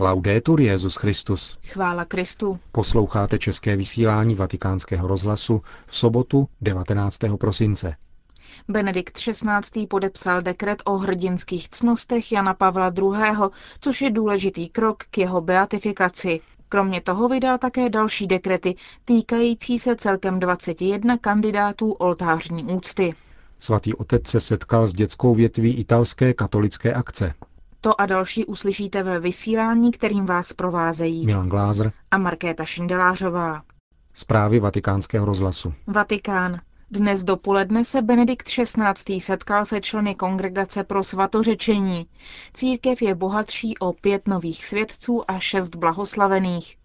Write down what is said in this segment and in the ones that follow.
Laudetur Jezus Christus. Chvála Kristu. Posloucháte české vysílání Vatikánského rozhlasu v sobotu 19. prosince. Benedikt XVI. podepsal dekret o hrdinských cnostech Jana Pavla II., což je důležitý krok k jeho beatifikaci. Kromě toho vydal také další dekrety týkající se celkem 21 kandidátů oltářní úcty. Svatý otec se setkal s dětskou větví italské katolické akce. To a další uslyšíte ve vysílání, kterým vás provázejí Milan Glázer a Markéta Šindelářová. Zprávy vatikánského rozhlasu. Vatikán. Dnes dopoledne se Benedikt XVI. setkal se členy Kongregace pro svatořečení. Církev je bohatší o pět nových svědců a šest blahoslavených.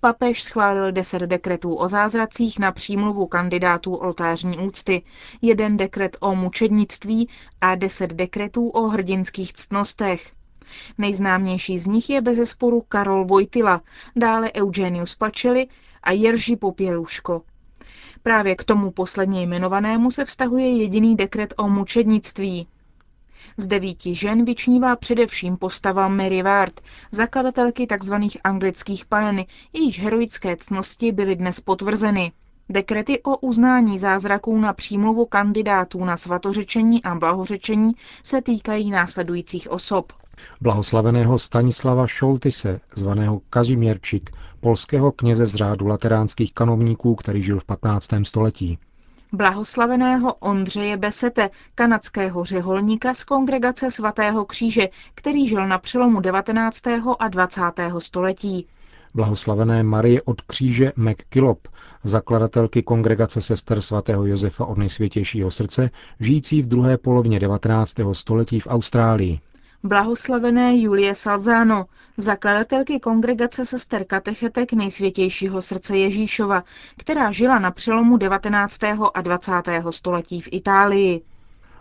Papež schválil deset dekretů o zázracích na přímluvu kandidátů oltářní úcty, jeden dekret o mučednictví a deset dekretů o hrdinských ctnostech. Nejznámější z nich je bezesporu Karol Vojtila, dále Eugenius Pacelli a Jerzy Popěluško. Právě k tomu posledně jmenovanému se vztahuje jediný dekret o mučednictví. Z devíti žen vyčnívá především postava Mary Ward, zakladatelky tzv. anglických panny, jejíž heroické cnosti byly dnes potvrzeny. Dekrety o uznání zázraků na přímluvu kandidátů na svatořečení a blahořečení se týkají následujících osob. Blahoslaveného Stanislava Šoltise, zvaného Kazimierčik, polského kněze z řádu lateránských kanovníků, který žil v 15. století. Blahoslaveného Ondřeje Besete, kanadského řeholníka z kongregace svatého kříže, který žil na přelomu 19. a 20. století. Blahoslavené Marie od kříže McKillop, zakladatelky kongregace sester svatého Josefa od nejsvětějšího srdce, žijící v druhé polovině 19. století v Austrálii. Blahoslavené Julie Salzano, zakladatelky kongregace sester katechetek nejsvětějšího srdce Ježíšova, která žila na přelomu 19. a 20. století v Itálii.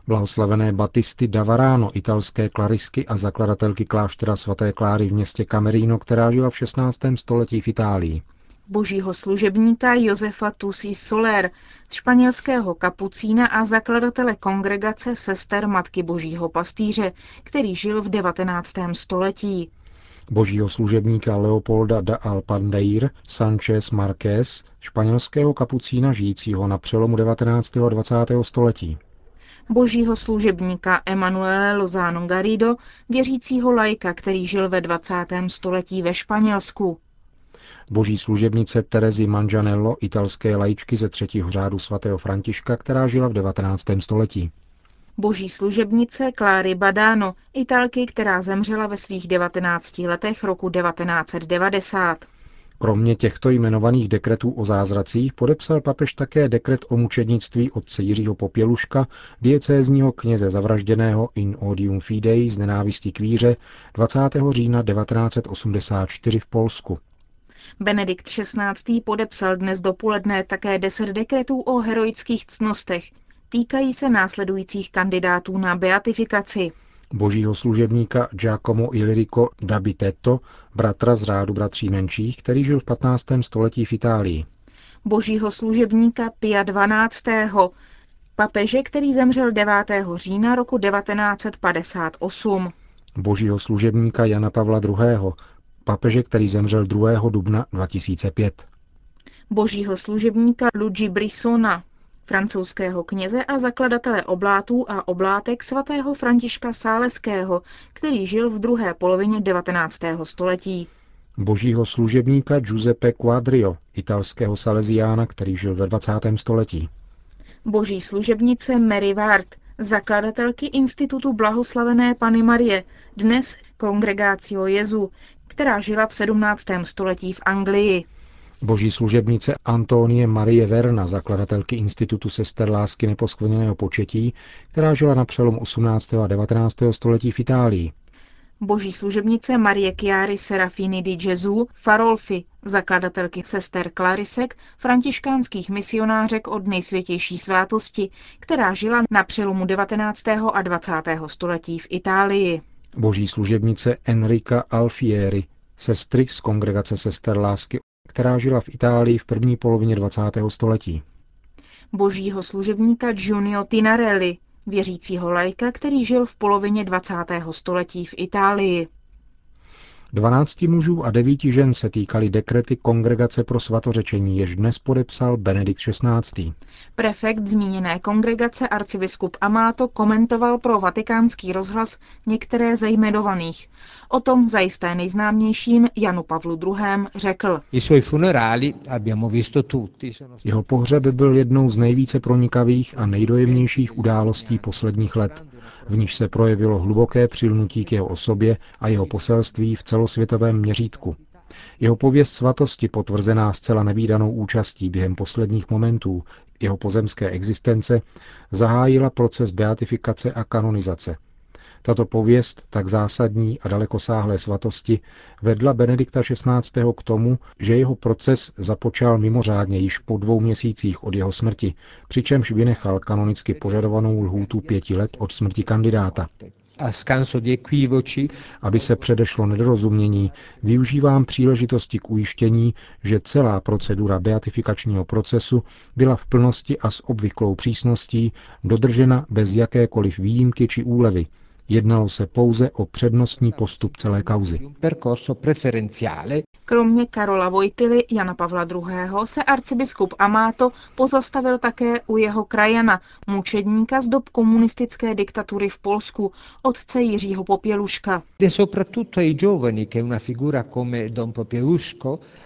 Blahoslavené Batisty Davarano, italské klarisky a zakladatelky kláštera svaté Kláry v městě Camerino, která žila v 16. století v Itálii božího služebníka Josefa Tusi Soler, španělského kapucína a zakladatele kongregace sester Matky božího pastýře, který žil v 19. století. Božího služebníka Leopolda da Alpandeir Sanchez Marquez, španělského kapucína žijícího na přelomu 19. a 20. století božího služebníka Emanuele Lozano Garrido, věřícího lajka, který žil ve 20. století ve Španělsku boží služebnice Terezy Manžanello, italské lajičky ze třetího řádu svatého Františka, která žila v 19. století. Boží služebnice Kláry Badano, italky, která zemřela ve svých 19 letech roku 1990. Kromě těchto jmenovaných dekretů o zázracích podepsal papež také dekret o mučednictví otce Jiřího Popěluška, diecézního kněze zavražděného in odium fidei z nenávistí k víře 20. října 1984 v Polsku. Benedikt XVI. podepsal dnes dopoledne také deset dekretů o heroických cnostech. Týkají se následujících kandidátů na beatifikaci. Božího služebníka Giacomo Ilirico Dabitetto, bratra z řádu bratří menších, který žil v 15. století v Itálii. Božího služebníka Pia 12. papeže, který zemřel 9. října roku 1958. Božího služebníka Jana Pavla II., papeže, který zemřel 2. dubna 2005. Božího služebníka Luigi Brissona, francouzského kněze a zakladatele oblátů a oblátek svatého Františka Sáleského, který žil v druhé polovině 19. století. Božího služebníka Giuseppe Quadrio, italského saleziána, který žil ve 20. století. Boží služebnice Mary Ward, zakladatelky Institutu blahoslavené Pany Marie, dnes Kongregácio Jezu, která žila v 17. století v Anglii. Boží služebnice Antonie Marie Verna, zakladatelky Institutu sester lásky neposkvrněného početí, která žila na přelomu 18. a 19. století v Itálii. Boží služebnice Marie Chiari Serafini di Gesù Farolfi, zakladatelky sester Klarisek, františkánských misionářek od nejsvětější svátosti, která žila na přelomu 19. a 20. století v Itálii boží služebnice Enrika Alfieri, sestry z kongregace sester lásky, která žila v Itálii v první polovině 20. století. Božího služebníka Giunio Tinarelli, věřícího lajka, který žil v polovině 20. století v Itálii. Dvanácti mužů a devíti žen se týkali dekrety Kongregace pro svatořečení, jež dnes podepsal Benedikt XVI. Prefekt zmíněné kongregace arcibiskup Amato komentoval pro vatikánský rozhlas některé ze jmenovaných. O tom zajisté nejznámějším Janu Pavlu II. řekl. Jeho pohřeb byl jednou z nejvíce pronikavých a nejdojemnějších událostí posledních let v níž se projevilo hluboké přilnutí k jeho osobě a jeho poselství v celosvětovém měřítku. Jeho pověst svatosti, potvrzená zcela nevýdanou účastí během posledních momentů jeho pozemské existence, zahájila proces beatifikace a kanonizace – tato pověst, tak zásadní a dalekosáhlé svatosti, vedla Benedikta XVI. k tomu, že jeho proces započal mimořádně již po dvou měsících od jeho smrti, přičemž vynechal kanonicky požadovanou lhůtu pěti let od smrti kandidáta. Aby se předešlo nedorozumění, využívám příležitosti k ujištění, že celá procedura beatifikačního procesu byla v plnosti a s obvyklou přísností dodržena bez jakékoliv výjimky či úlevy, Jednalo se pouze o přednostní postup celé kauzy. Kromě Karola Vojtily, Jana Pavla II. se arcibiskup Amato pozastavil také u jeho krajana, mučedníka z dob komunistické diktatury v Polsku, otce Jiřího Popěluška.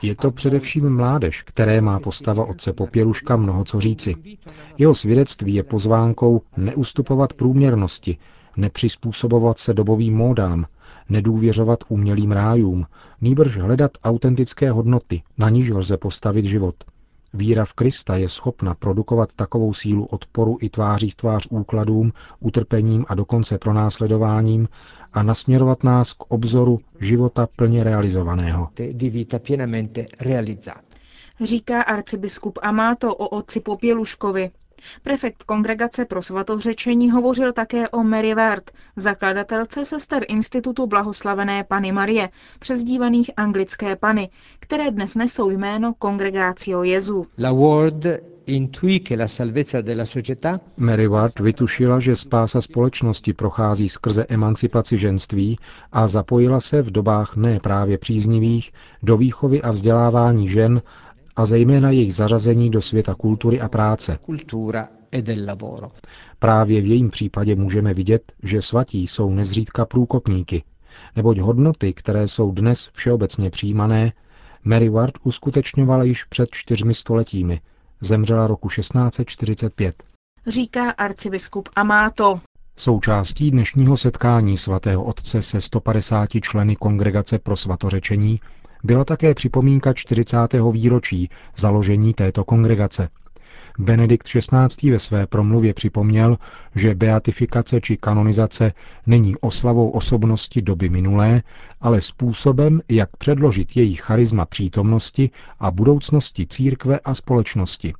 Je to především mládež, které má postava otce Popěluška mnoho co říci. Jeho svědectví je pozvánkou neustupovat průměrnosti, nepřizpůsobovat se dobovým módám, nedůvěřovat umělým rájům, nýbrž hledat autentické hodnoty, na níž lze postavit život. Víra v Krista je schopna produkovat takovou sílu odporu i tváří v tvář úkladům, utrpením a dokonce pronásledováním a nasměrovat nás k obzoru života plně realizovaného. Říká arcibiskup Amato o otci Popěluškovi, Prefekt Kongregace pro svatořečení hovořil také o Mary Ward, zakladatelce sester Institutu blahoslavené Pany Marie, přezdívaných anglické pany, které dnes nesou jméno Congregatio Jezu. La Ward Mary Ward vytušila, že spása společnosti prochází skrze emancipaci ženství a zapojila se v dobách ne právě příznivých do výchovy a vzdělávání žen a zejména jejich zařazení do světa kultury a práce. E Právě v jejím případě můžeme vidět, že svatí jsou nezřídka průkopníky, neboť hodnoty, které jsou dnes všeobecně přijímané, Mary Ward uskutečňovala již před čtyřmi stoletími. Zemřela roku 1645. Říká arcibiskup Amato. Součástí dnešního setkání svatého otce se 150 členy Kongregace pro svatořečení byla také připomínka 40. výročí založení této kongregace. Benedikt XVI. ve své promluvě připomněl, že beatifikace či kanonizace není oslavou osobnosti doby minulé, ale způsobem, jak předložit její charisma přítomnosti a budoucnosti církve a společnosti.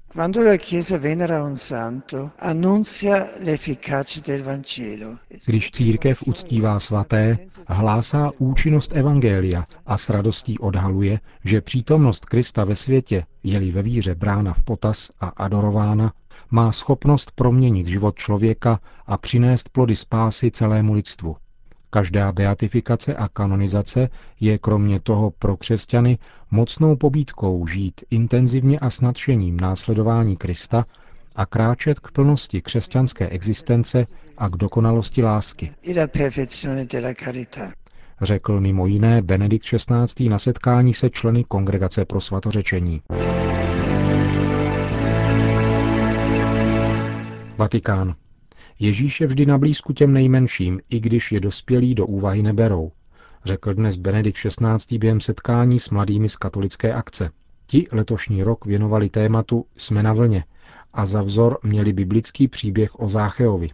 Když církev uctívá svaté, hlásá účinnost Evangelia a s radostí odhaluje, že přítomnost Krista ve světě, je-li ve víře brána v potaz a adorována, má schopnost proměnit život člověka a přinést plody spásy celému lidstvu. Každá beatifikace a kanonizace je kromě toho pro křesťany mocnou pobídkou žít intenzivně a s nadšením následování Krista a kráčet k plnosti křesťanské existence a k dokonalosti lásky. Řekl mimo jiné Benedikt XVI. na setkání se členy Kongregace pro svatořečení. Vatikán. Ježíš je vždy na blízku těm nejmenším, i když je dospělí do úvahy neberou, řekl dnes Benedikt XVI. během setkání s mladými z katolické akce. Ti letošní rok věnovali tématu Jsme na vlně a za vzor měli biblický příběh o Zácheovi.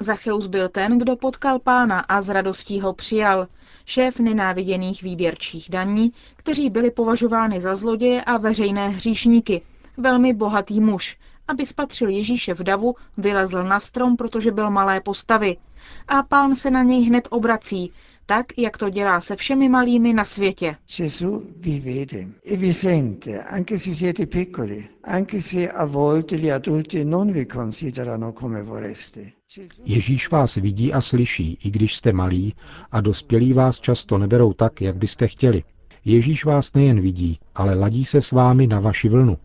Zacheus byl ten, kdo potkal pána a s radostí ho přijal, šéf nenáviděných výběrčích daní, kteří byli považovány za zloděje a veřejné hříšníky, velmi bohatý muž, aby spatřil Ježíše v davu, vylezl na strom, protože byl malé postavy. A pán se na něj hned obrací, tak, jak to dělá se všemi malými na světě. Gesù vi vede e vi sente, anche se siete piccoli, anche se a volte gli adulti non vi considerano come vorreste. Ježíš vás vidí a slyší, i když jste malí, a dospělí vás často neberou tak, jak byste chtěli. Ježíš vás nejen vidí, ale ladí se s vámi na vaši vlnu.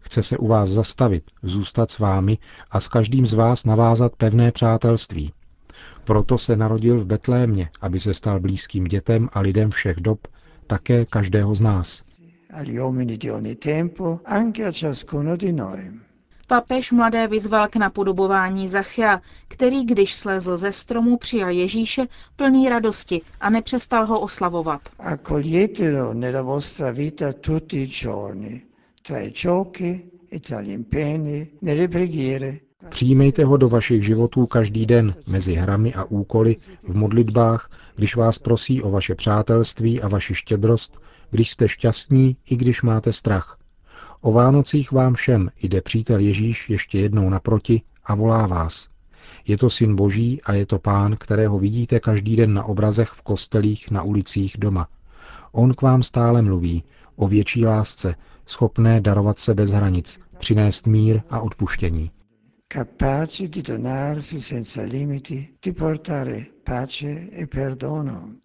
Chce se u vás zastavit, zůstat s vámi a s každým z vás navázat pevné přátelství. Proto se narodil v Betlémě, aby se stal blízkým dětem a lidem všech dob, také každého z nás. Papež mladé vyzval k napodobování Zachia, který, když slezl ze stromu, přijal Ježíše plný radosti a nepřestal ho oslavovat. Accoglietelo nella vostra vita tutti i giorni, tra i giochi e tra gli impegni, nelle preghiere, Přijmejte ho do vašich životů každý den, mezi hrami a úkoly, v modlitbách, když vás prosí o vaše přátelství a vaši štědrost, když jste šťastní, i když máte strach. O Vánocích vám všem jde přítel Ježíš ještě jednou naproti a volá vás. Je to syn Boží a je to pán, kterého vidíte každý den na obrazech v kostelích, na ulicích, doma. On k vám stále mluví o větší lásce, schopné darovat se bez hranic, přinést mír a odpuštění capace di donarsi senza limiti, di portare pace e perdono.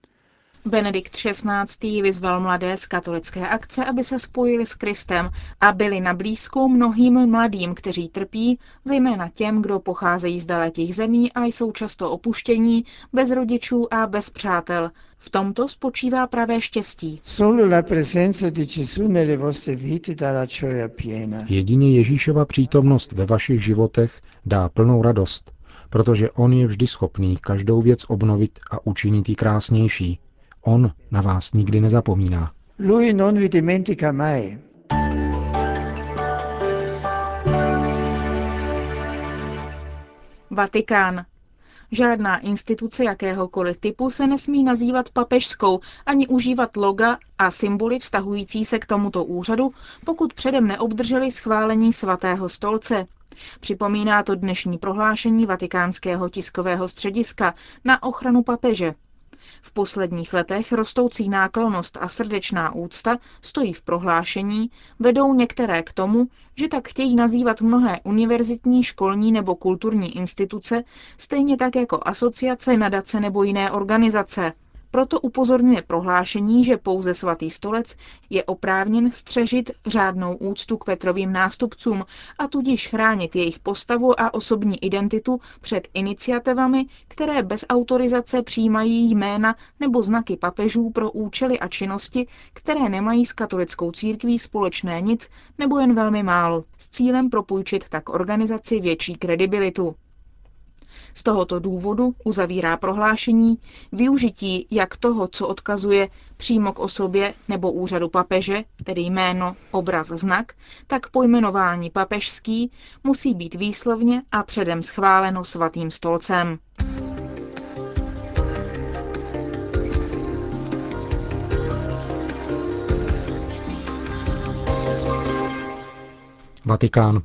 Benedikt XVI. vyzval mladé z katolické akce, aby se spojili s Kristem a byli na blízku mnohým mladým, kteří trpí, zejména těm, kdo pocházejí z dalekých zemí a jsou často opuštění, bez rodičů a bez přátel. V tomto spočívá pravé štěstí. Jedině Ježíšova přítomnost ve vašich životech dá plnou radost, protože On je vždy schopný každou věc obnovit a učinit ji krásnější, On na vás nikdy nezapomíná. Lui non vi dimentica mai. Vatikán. Žádná instituce jakéhokoliv typu se nesmí nazývat papežskou ani užívat loga a symboly vztahující se k tomuto úřadu, pokud předem neobdrželi schválení svatého stolce. Připomíná to dnešní prohlášení vatikánského tiskového střediska na ochranu papeže. V posledních letech rostoucí náklonost a srdečná úcta stojí v prohlášení, vedou některé k tomu, že tak chtějí nazývat mnohé univerzitní, školní nebo kulturní instituce, stejně tak jako asociace, nadace nebo jiné organizace. Proto upozorňuje prohlášení, že pouze svatý stolec je oprávněn střežit řádnou úctu k Petrovým nástupcům a tudíž chránit jejich postavu a osobní identitu před iniciativami, které bez autorizace přijímají jména nebo znaky papežů pro účely a činnosti, které nemají s katolickou církví společné nic nebo jen velmi málo, s cílem propůjčit tak organizaci větší kredibilitu. Z tohoto důvodu uzavírá prohlášení využití jak toho, co odkazuje přímo k osobě nebo úřadu papeže, tedy jméno, obraz, znak, tak pojmenování papežský musí být výslovně a předem schváleno svatým stolcem. Vatikán.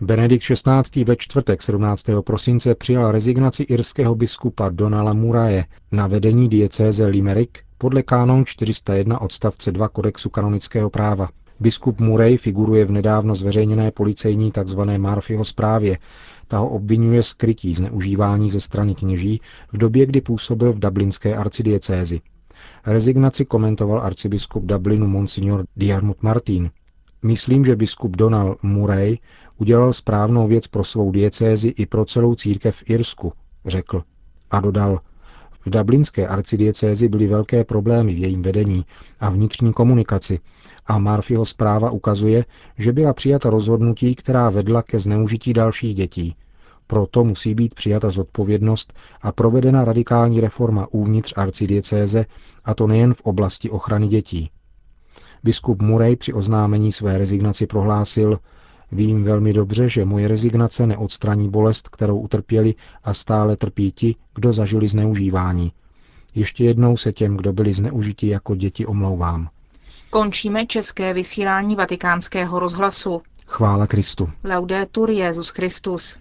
Benedikt XVI. ve čtvrtek 17. prosince přijal rezignaci irského biskupa Donala Muraje na vedení diecéze Limerick podle kánon 401 odstavce 2 kodexu kanonického práva. Biskup Murray figuruje v nedávno zveřejněné policejní tzv. Murphyho zprávě. Ta ho obvinuje skrytí zneužívání ze strany kněží v době, kdy působil v dublinské arcidiecézi. Rezignaci komentoval arcibiskup Dublinu Monsignor Diarmut Martin. Myslím, že biskup Donald Murray udělal správnou věc pro svou diecézi i pro celou církev v Irsku, řekl. A dodal, v dublinské arcidiecézi byly velké problémy v jejím vedení a vnitřní komunikaci a Murphyho zpráva ukazuje, že byla přijata rozhodnutí, která vedla ke zneužití dalších dětí. Proto musí být přijata zodpovědnost a provedena radikální reforma uvnitř arcidiecéze, a to nejen v oblasti ochrany dětí. Biskup Murray při oznámení své rezignaci prohlásil, Vím velmi dobře, že moje rezignace neodstraní bolest, kterou utrpěli a stále trpí ti, kdo zažili zneužívání. Ještě jednou se těm, kdo byli zneužiti jako děti, omlouvám. Končíme české vysílání vatikánského rozhlasu. Chvála Kristu. Laudetur Jezus Christus.